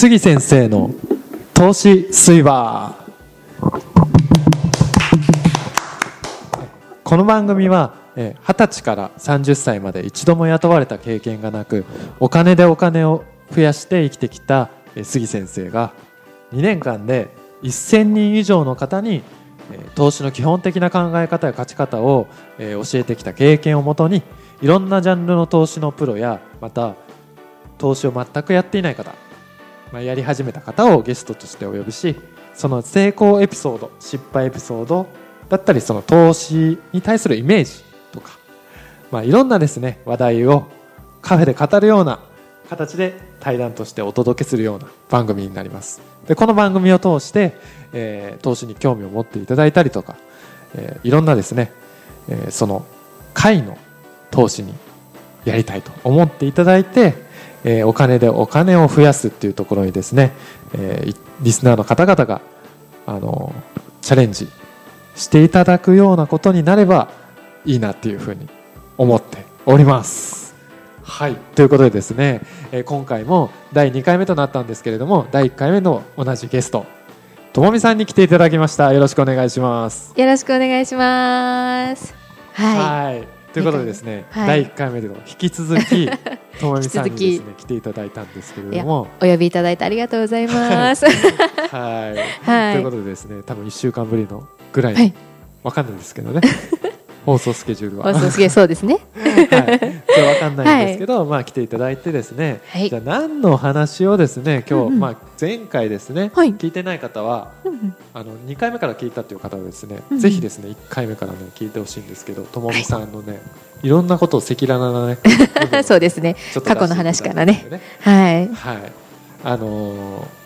杉先生の投資水バこの番組はえー20歳から30歳まで一度も雇われた経験がなくお金でお金を増やして生きてきた杉先生が2年間で1000人以上の方に投資の基本的な考え方や勝ち方を教えてきた経験をもとにいろんなジャンルの投資のプロやまた投資を全くやっていない方、まあ、やり始めた方をゲストとしてお呼びしその成功エピソード失敗エピソードだったりその投資に対するイメージとか、まあ、いろんなですね話題をカフェで語るような形で対談としてお届けするような番組になります。でこの番組を通して、えー投資に興味を持っていただいたりとか、えーいろんなですね、えーその会の投資にやりたいと思っていただいて、えーお金でお金を増やすっていうところにですね、えーいリスナーの方々があのチャレンジしていただくようなことになればいいなっていうふうに思っております。はいということでですね、えー今回も第2回目となったんですけれども第1回目の同じゲストともみさんに来ていただきましたよろしくお願いします。よろしくお願いします。ははいということでですね、はい。第1回目でも引き続き ともみさんにですね来ていただいたんですけれども。お呼びいただいてありがとうございます。はい、はい。ということでですね多分1週間ぶりのぐらい、はい。わかんないんですけどね放送スケジュールは。放送すげえそうですね。はい、それわかんないんですけど、まあ来ていただいてですね、はい。じゃあ何の話をですね今日、うんうん。まあ前回ですね、はい。聞いてない方はうんあの2回目から聞いたという方はですね、うんうん。ぜひですね1回目からね聞いてほしいんですけどともみさんのね、い、ろんなことを赤裸々なねうん そうですね。過去の話からね。ねはい。はい。あのー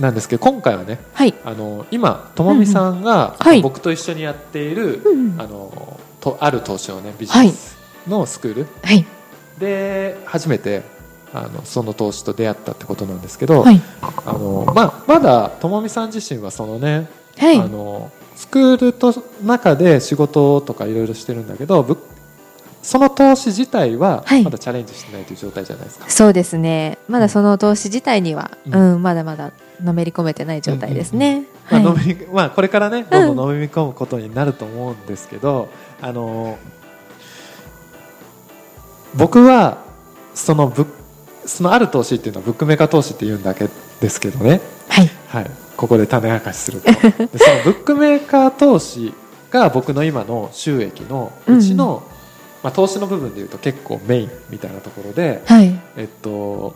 なんですけど今回はねはい。あの今ともみさんが、うんはい。僕と一緒にやっている、うんあのとある投資をねビジネスのスクール、はい。で初めてあのその投資と出会ったってことなんですけど、はい。あのまあ、まだともみさん自身はそのね、はい。あのスクールと中で仕事とかいろいろしてるんだけどぶその投資自体ははいまだチャレンジしてないという状態じゃないですか。そうですね。まだその投資自体には、ううんん、まだまだのめり込めてない状態ですね。まあこれからねどんどんのめり込むことになると思うんですけど、あの僕はそのブッそのある投資っていうのはブックメーカー投資って言うんだけですけどね、はい。はい、ここで種明かしするとでそのブックメーカー投資が僕の今の収益のうちの、まあ、投資の部分でいうと結構メインみたいなところで、はい。えっと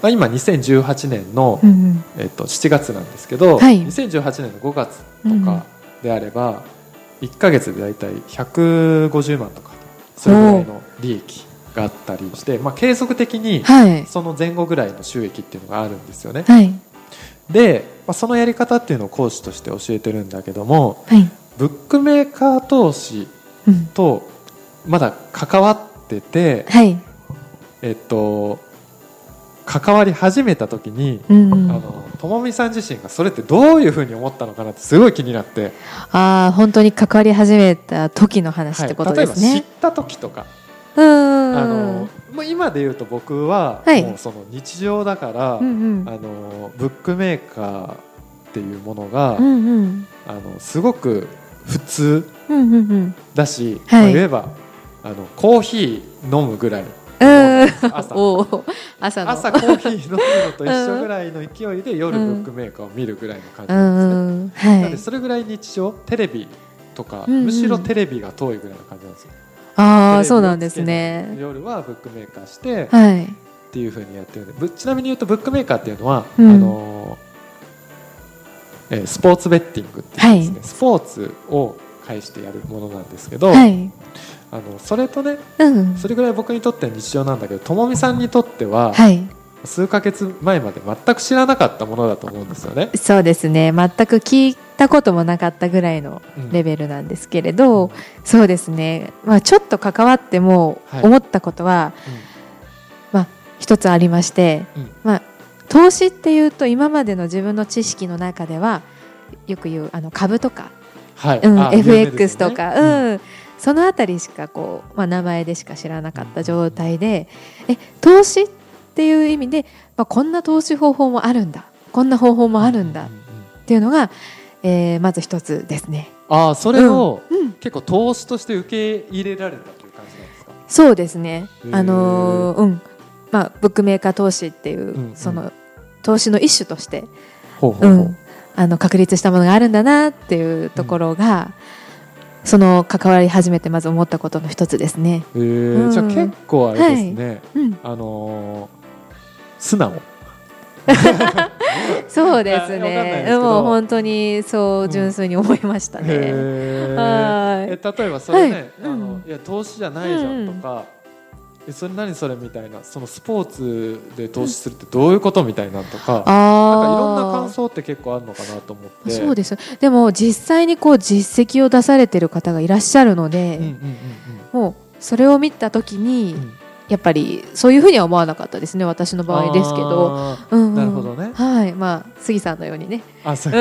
まあ、今2018年の、うんうん。えっと、7月なんですけど、はい2018年の5月とうんかであれば、1か月で大体150万とかそれぐらいの利益があったりして、まあ、継続的にはい。その前後ぐらいの収益っていうのがあるんですよね。はい。で、まあ、そのやり方っていうのを講師として教えてるんだけどもはい。ブックメーカー投資うん。とまだ関わってて、はい。えっと、関わり始めた時に、うんうん。あのともみさん自身がそれってどういうふうに思ったのかなってすごい気になって、ああ、本当に関わり始めた時の話ってこと例えば知っですね。た時とか、うーん。あのもう今で言うと僕は、はいもうその日常だから、うんうん。あのブックメーカーっていうものが、うんうん。あのすごく普通うんうんうん。だし、はいまあ言えばあのコーヒー飲むぐらいうん。朝朝の。朝コーヒー飲むのと一緒ぐらいの勢いで夜ブうんックメーカーを見るぐらいの感じうなんですね。はなのでい。それぐらい日常テレビとか、うんうんむしろテレビが遠いぐらいの感じなんですよ。ああ、そうなんですね。夜はブックメーカーして、はい。っていうふうにやってるんでぶちなみに言うとブックメーカーっていうのは、うんあのーえースポーツベッティングっていうですね、スポーツを介してやるものなんですけど、はい。あのそれとねうん。それぐらい僕にとっては日常なんだけどともみさんにとっては、はい。数ヶ月前まで全く知らなかったものだと思うんですよね。そうですね。全く聞いたこともなかったぐらいのうんレベルなんですけれど、そうですね。まあちょっと関わってもはい思ったことは、まあ一つありまして、うんまあ投資っていうと今までの自分の知識の中ではよく言うあの株とか、はい、うん、FX ねとか、うん、そのあたりしかこう、まあ、名前でしか知らなかった状態で、え投資っっていう意味で、まあ、こんな投資方法もあるんだ。こんな方法もあるんだ。っうううん。ていうのが、えーまず一つですね。ああそれを、うん、結構投資として受け入れられたという感じなんですか？そうですね。あのーうん、まあブックメーカー投資っていう、うんうん。その投資の一種として、確立したものがあるんだなっていうところが、その関わり始めてまず思ったことの一つですね。へー。うん。じゃあ結構あれですね、うん、あのー素直。そうですね。けど。もう本当にそううん純粋に思いましたね。はい。え例えばそれね、はい。あのうん。いや投資じゃないじゃんとか、えそれ何それ？みたいなそのスポーツで投資するってどういうこと？みたいなとか、なんかいろんな感あ想って結構あるのかなと思って。あ、そうです。でも実際にこう実績を出されてる方がいらっしゃるので、うんうんうんもうそれを見たときに、うん。うんやっぱりそういうふうには思わなかったですね。私の場合ですけど。うんうん。なるほどね。はい、まあ杉さんのようにね、あそう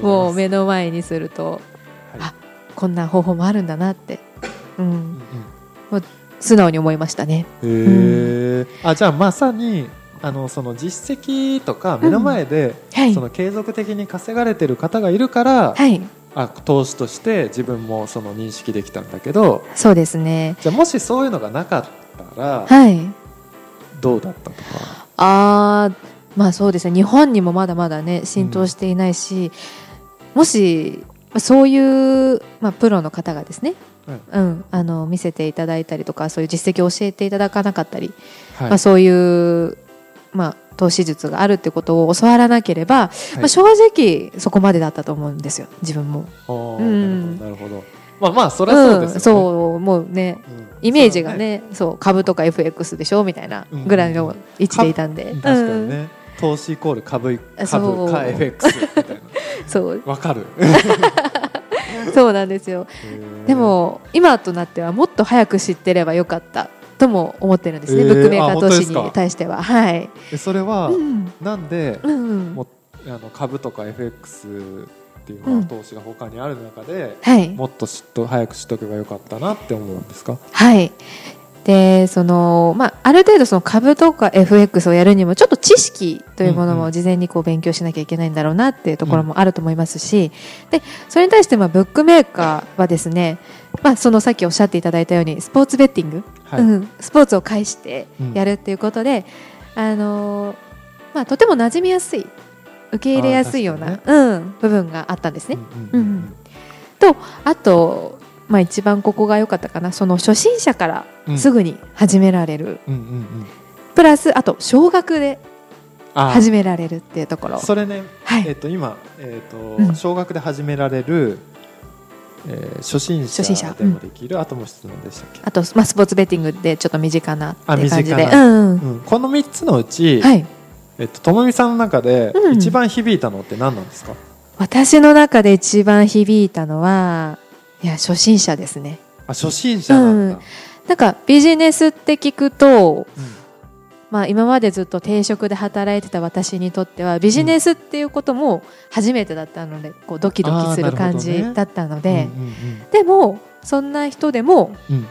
もう目の前にすると、はい。あこんな方法もあるんだなって、う、うんん素直に思いましたね。うん。へーあじゃあまさにあのその実績とか目の前で、はい。そ、の継続的に稼がれてる方がいるから、はい、あ投資として自分もその認識できたんだけどそうですね。じゃあもしそういうのがなかったらはい。どうだったとか、あーまあそうですね。日本にもまだまだね浸透していないし、もしまあそういう、まあ、プロの方がですね、はいうん、あの見せていただいたりとかそういう実績を教えていただかなかったり、はい。まあ、そういう、まあ、投資術があるってことを教わらなければ、はい。まあ、正直そこまでだったと思うんですよ。自分も。うん。なるほどまあまあそりゃそうですよね、ん。そうもうねうん。イメージがねそう株とか FX でしょみたいなぐらいの位置でいたんで、確かにうん。ね、投資イコール株株か FX みたい そう。なわかる そうなんですよ。でも今となってはもっと早く知ってればよかったとも思ってるんですね、えー。ブックメーカー投資に対しては。はい、えそれは、うん。なんでうんうあの株とか FX っていう、うん。まあ、投資が他にある中で、はい。もっと知っと早く知っとけばよかったなって思うんですか？はいでそのまあ、ある程度その株とか FX をやるにもちょっと知識というものうんうん。も事前にこう勉強しなきゃいけないんだろうなっていうところもあると思いますし、でそれに対してまあブックメーカーはですね、まあ、そのさっきおっしゃっていただいたようにスポーツベッティング、はい、うん、スポーツを介してうん。やるっていうことで、あのーまあ、とても馴染みやすい受け入れやすいような、あーうん、部分があったんですね。うん。うんうん。とあと、まあ、一番ここが良かったかな。その初心者からうん。すぐに始められる、うんうんうん。プラスあと少額であ始められるっていうところ。それね、はい。えっと今、えっとうん。小学で始められる、えー初心者者。でもできる、あともう質問でしたっけ、あと、まあ、スポーツベッティングでちょっと身近なって感じで。うんうん。うん、この3つのうち、はい、えっと、ともみさんの中でうん。一番響いたのって何なんですか、私の中で一番響いたのはいや初心者ですね。あ初心者なんだ、なんかビジネスって聞くと、うん。まあ、今までずっと定職で働いてた私にとってはビジネスっていうことも初めてだったのでこうドキドキする感じだったので、うんうんでもそんな人でもうん。うん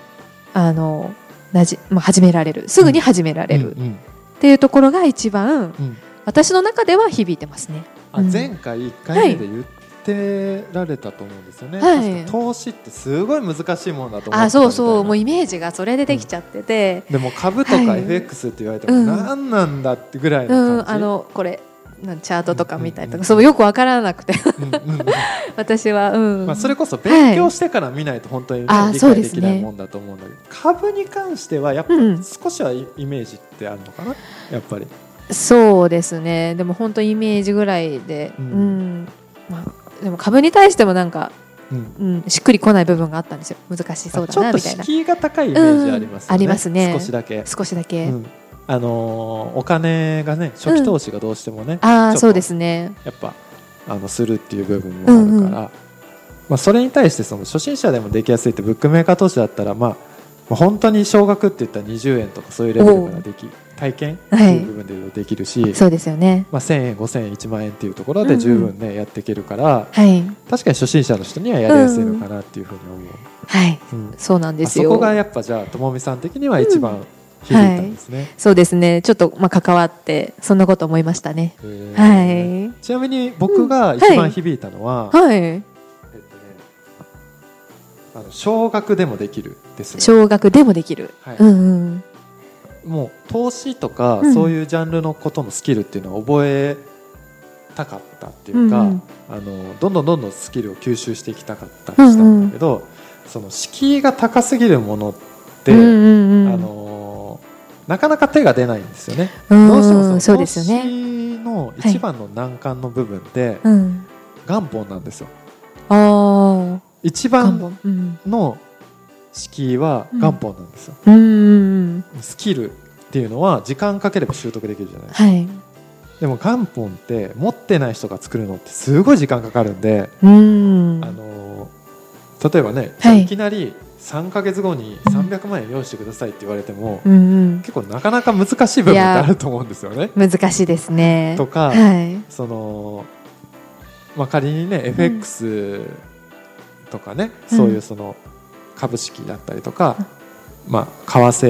あのなじ、まあ、始められる。すぐに始められる。っうんうん。ていうところが一番うん。私の中では響いてますね。前回1回目で言ってられたと思うんですよね、はい。投資ってすごい難しいものだと思あそうそうもうイメージがそれでできちゃってて、でも株とかはい。FX って言われてもうん。何なんだってぐらいのうん、あのこれなんチャートとか見たりとか、うん。うんうんそうよくわからなくて。うんうんうん。私は、うん。まあ、それこそ勉強してから見ないと本当に、ねあー理解できないもんだと思うんだけど、株に関してはやっぱうん。少しはイイメージってあるのかな？やっぱり。そうですね。でも本当イメージぐらいで、ううんん。まあ、でも株に対してもなんか、うん。うん、しっくりこない部分があったんですよ。難しそうだちょっとなみたいな。敷居が高いイメージありますよね、うんありますね。少しだけ、少しだけ、うん。あのーお金がね初期投資がどうしてもね、ちょっとああそうですね。やっぱあのするっていう部分もあるから、うん。うんまあ、それに対してその初心者でもできやすいってブックメーカー投資だったら、まあ、まあ本当に少額って言ったら20円とかそういうレベルからでき体験ってはいいう部分でできるし、そうですよね。まあ、1000円5000円1万円っていうところで十分ね、やっていけるからはい。確かに初心者の人にはやりやすいのかなっていうふうに思う、はい。うん。そうなんですよ。こがやっぱじゃあともみさん的には一番響いたんですね、そうですね。ちょっとまあ関わってそんなこと思いましたね。はい。ちなみに僕が一番響いたのは、はい。えっとね、あの少額でもできるですね。少額でもできる、はい。うんうんもう投資とか、うん。そういうジャンルのことのスキルっていうのは覚えたかったっていうか、うんうん。あのどんどんどんどんスキルを吸収していきたかったりしたんだけど、その敷居が高すぎるものって、うんうんうん。あのなかなか手が出ないんですよね。うんどうしてもそのそうですよ投ね資の一番の難関の部分って、うん。元本なんですよ。ああ一番の敷居は元本なんですよ。うん。うんスキルっていうのは時間かければ習得できるじゃない。ですかはい。でも元本って持ってない人が作るのってすごい時間かかるんで、うん。あの例えばね、はい。いきなり3か月後に300万円用意してくださいって言われても、うんうん。結構なかなか難しい部分ってあると思うんですよね。難しいですね。とか、はい。そのまあ、仮にね FX とかね、うん。そういうその株式だったりとか、まあ、為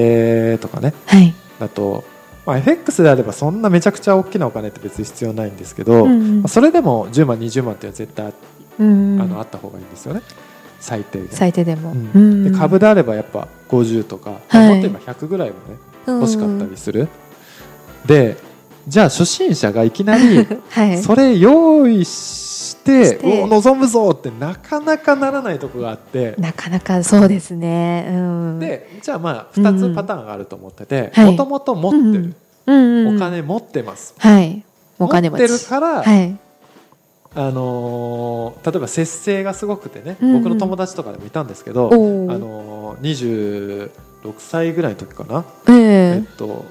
替とかねはい。だと、まあ、FX であればそんなめちゃくちゃ大きなお金って別に必要ないんですけど、うんまあそれでも10万20万っていうのは絶対、うんあのあった方がいいんですよね。最低限、最低でも。うん。うんで株であればやっぱ50とか、はい。もっと言えば100ぐらいもね欲しかったりする、でじゃあ初心者がいきなり はい。それ用意してしてお望むぞってなかなかならないとこがあって。なかなかそうですね。うん。でじゃあまあ2つパターンがあると思っててはい。もともと持ってる、うん。うん。うん。お金持ってます、はい。お金持ってるから、はい。あのー例えば節制がすごくてね、うんうん。僕の友達とかでもいたんですけど、あのー、26歳ぐらいの時かな、ええ。えっと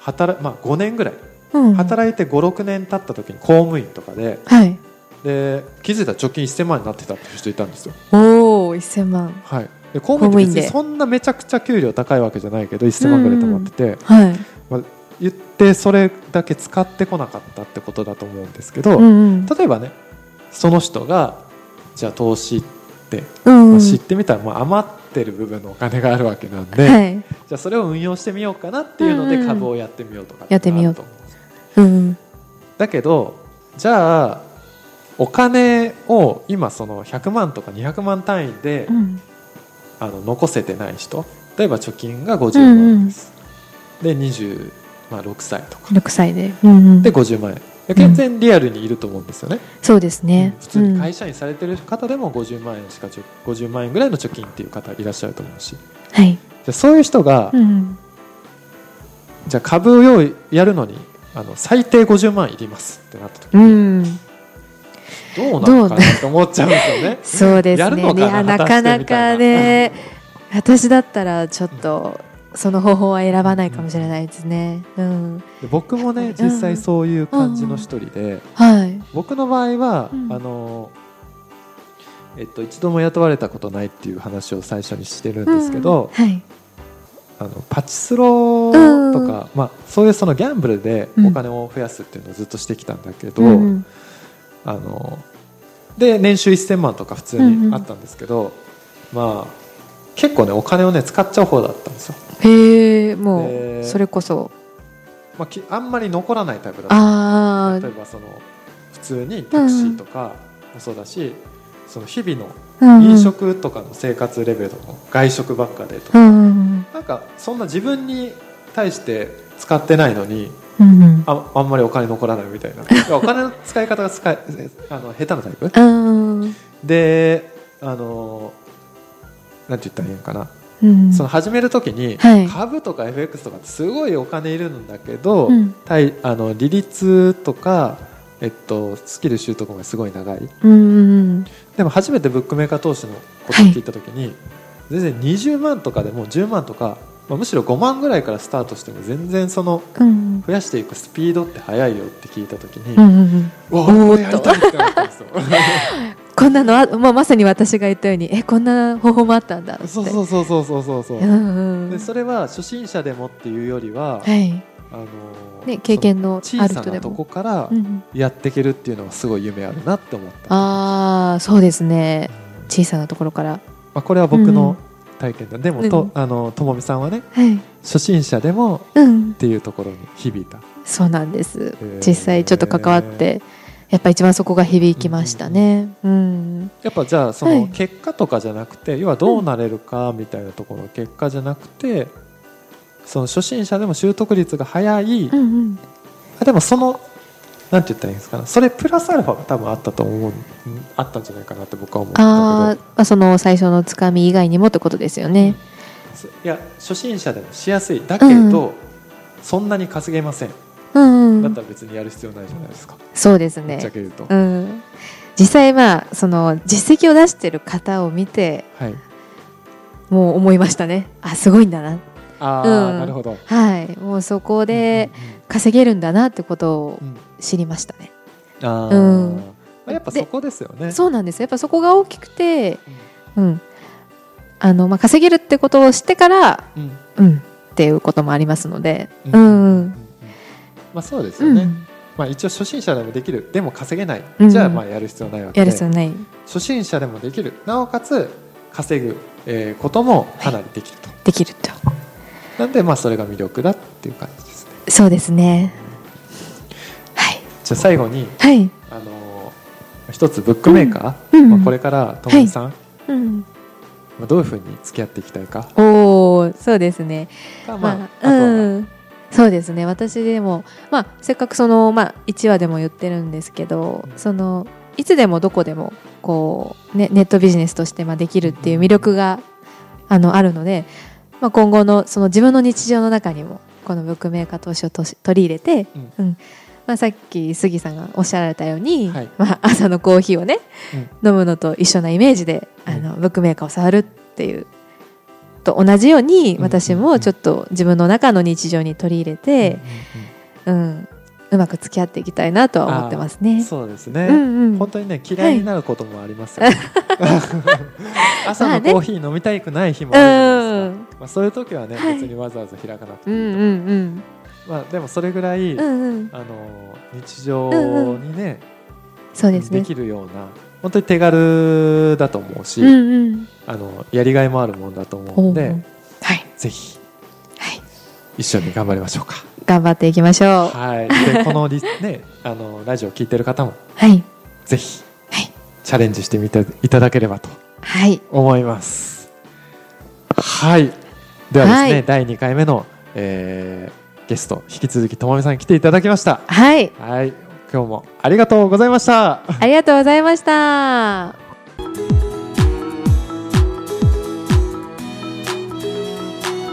働まあ、5年ぐらい。うん。働いて56年経った時に公務員とかではいで気づいたら貯金1000万になってたっていう人いたんですよ、おお1000万。はい、で公務員って別にそんなめちゃくちゃ給料高いわけじゃないけど1000万ぐらいと思ってて、はい。言ってそれだけ使ってこなかったってことだと思うんですけど、うんうん。例えばねその人がじゃあ投資ってうんうん。まあ知ってみたらまあ余ってる部分のお金があるわけなんで、はい。じゃあそれを運用してみようかなっていうのでうんうん。株をやってみようとかやってみよう。とうん。だけどじゃあお金を今その100万とか200万単位で、うん。あの残せてない人例えば貯金が50万です、で26歳とか。6歳で。うんうん。で50万円。全然リアルにいると思うんですよね、そうですね。普通にうん。会社員されてる方でも50万円しかちょ50万円ぐらいの貯金っていう方いらっしゃると思うし。じはい。ゃあそういう人が、うんじゃあ株を用意やるのにあの最低50万いりますってなった時うに、んどうなのかなと思っちゃうんですよね。そうですね。いやなかなかね。私だったらちょっとその方法は選ばないかもしれないですね。うん。で僕もね実際そういう感じの一人で、はい。僕の場合は、うん。あのえっと、一度も雇われたことないっていう話を最初にしてるんですけど、うん。はい。あのパチスロとか、まあ、そういうそのギャンブルでお金を増やすっていうのをずっとしてきたんだけど、うんあので年収1000万とか普通にあったんですけど、まあ結構ねお金をね使っちゃう方だったんですよ、へえもでうそれこそ。まあき、あんまり残らないタイプだった。あ例えばその普通にタクシーとかもそうだし、その日々のあ飲食とかの生活レベルとかも外食ばっかでとうか、ん。なんかそんな自分に対して使ってないのにうんああんまりお金残らないみたいな。お金の使い方が使いあの下手なタイプ？うん。であのなんて言ったらいいのかな、うん。その始めるときに、はい。株とか FX とかすごいお金いるんだけど、うん。対あの利率とか、えっと、スキル習得がすごい長い。うんでも初めてブックメーカー投資のことを聞いたときに、全然20万とかでも10万とか、まあ、むしろ5万ぐらいからスタートしても全然そのうん。増やしていくスピードって速いよって聞いたときに、うんうんうわおーっとこれやりたいって思ったんですよ。こんなのあ、まあ、まさに私が言ったようにえこんな方法もあったんだって。そうそうそうそうそうそうそうう。んうん。でそれは初心者でもっていうよりは、はい。あのね、経験の小さなとこからうんうん。やっていけるっていうのはすごい夢あるなって思った、ああそうですね。うん。小さなところから。まあ、これは僕の体験だ。でもうん。と、あのともみさんはねはい。初心者でもうん。っていうところに響いた。そうなんです。ー。実際ちょっと関わってやっぱ一番そこが響きましたね。うんやっぱじゃあそはい。の結果とかじゃなくて、要はどうなれるかみたいなところの結果じゃなくてその初心者でも習得率が早い、うんうん。あでもそのなんて言ったらいいんですかね。それプラスアルファが多分あったと思ううんあったんじゃないかなって僕は思ったあまあその最初のつかみ以外にもってことですよね。いや初心者でもしやすいだけど、うん。そんなに稼げません。うんうん。だったら別にやる必要ないじゃないですか、そうですぶっちゃねけ言うと、うん。実際まあその実績を出してる方を見てはい。もう思いましたね。あすごいんだなああ、うん。なるほど。はい。もうそこでうんうんうん。稼げるんだなってことをうん知りましたね。あー。うん。まあやっぱそこですよね。そうなんです。やっぱそこが大きくてうん。あのまあ稼げるってことを知ってからうん。うんっていうこともありますのでううんんうん。まあそうですよね、うん。まあ、一応初心者でもできる。でも稼げない、うん。じゃあまあやる必要ないわけで。やる必要ない。初心者でもできる。なおかつ稼ぐ、えーこともかなりできると、できるとなんでまあそれが魅力だっていう感じですね。そうですね。はい。じゃあ最後に、はい。あのー一つブックメーカー、うん。うん。まあ、これからともみさん、うん。まあどういうふうに付き合っていきたいか？おおそうですね。がまあ、まあ、あとは、うん、そうですね。私でも、まあ、せっかくその、まあ、1話でも言ってるんですけどそのいつでもどこでもこう、ね、ネットビジネスとしてまあできるっていう魅力があのあるので、まあ、今後のその自分の日常の中にもこのブックメーカー投資をとし取り入れて、うん。うん。まあ、さっき杉さんがおっしゃられたように、はい。まあ、朝のコーヒーをね、飲むのと一緒なイメージであのブックメーカーを触るっていうと同じようにうん。私もちょっと自分の中の日常に取り入れて、うんうまく付き合っていきたいなとは思ってますうんうんね。そうですね、うんうん。本当にね嫌いになることもありますよ、ね 朝のコーヒー飲みたくない日もあるじゃないですか、まあ、そういう時はね、はい。別にわざわざ開かなくてうんいいと、うんまあ、でもそれぐらい、うんうん。うんあの日常にね、そうですね。きるような本当に手軽だと思うし、うんうん。あのやりがいもあるものだと思うので、はい。ぜひはい一緒に頑張りましょうか。頑張っていきましょう。はい、でこのリス、ね、あのラジオを聞いてる方もはいぜひはいチャレンジしてみていただければとはい思います。はい。ではですね、はい第2回目の、えーゲスト引き続きともみさんに来ていただきました。はいはい。今日もありがとうございました。ありがとうございました。